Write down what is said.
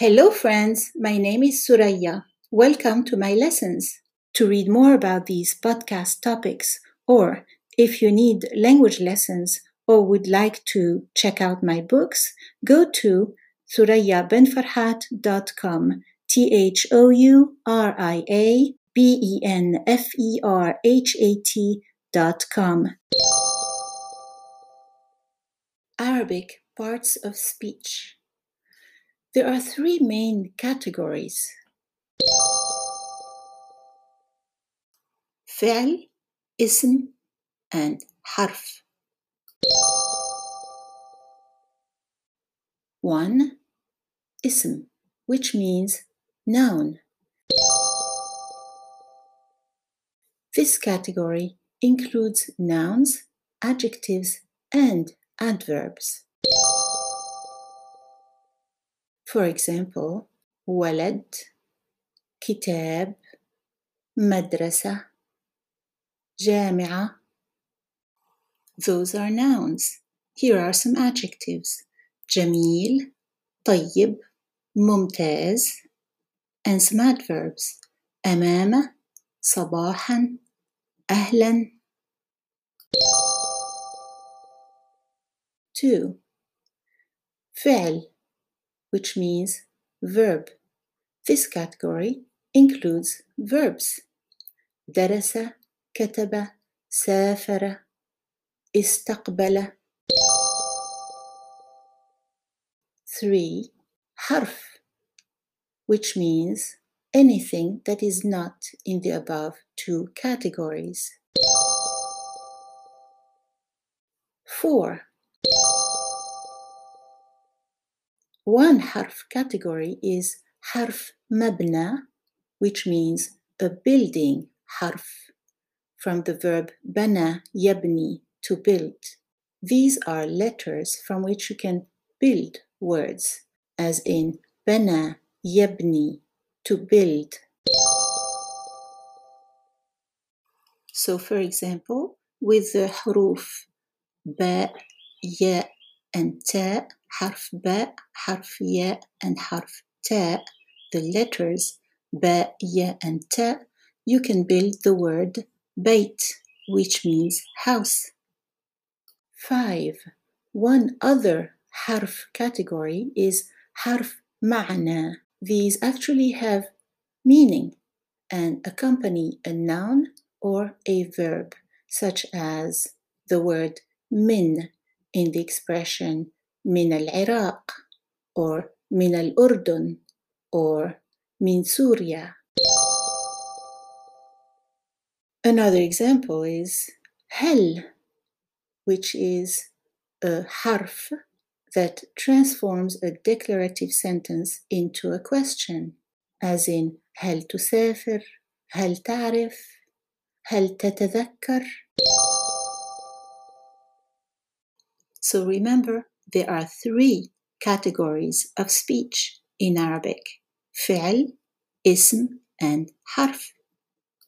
Hello, friends. My name is Thouria. Welcome to my lessons. To read more about these podcast topics, or if you need language lessons or would like to check out my books, go to thouria-benferhat.com. T H O U R I A B E N F E R H A T dot com. Arabic parts of speech. There are three main categories فعل, اسم, and حرف. One, اسم, which means noun. This category includes nouns, adjectives, and adverbs. For example, ولد, كتاب, مدرسة, جامعة. Those are nouns. Here are some adjectives. جميل, طيب, ممتاز, and some adverbs. أمام, صباحا, أهلا. 2. فعل which means verb. This category includes verbs. درس, كتب, سافر, استقبل. 3. حرف which means anything that is not in the above two categories. 4. One harf category is harf mabna, which means a building harf, from the verb bana yabni, to build. These are letters from which you can build words, as in bana yabni, to build. So, for example, with the huruf ba, ya, and ta, harf ba, harf ya, and harf ta, the letters ba, ya, and ta, you can build the word bait, which means house. 5. One other harf category is harf ma'na. These actually have meaning and accompany a noun or a verb, such as the word min in the expression من العراق or من الأردن or من سوريا. Another example is هل which is a harf that transforms a declarative sentence into a question as in هل تسافر هل تعرف هل تتذكر So remember there are three categories of speech in Arabic فعل, اسم, and حرف.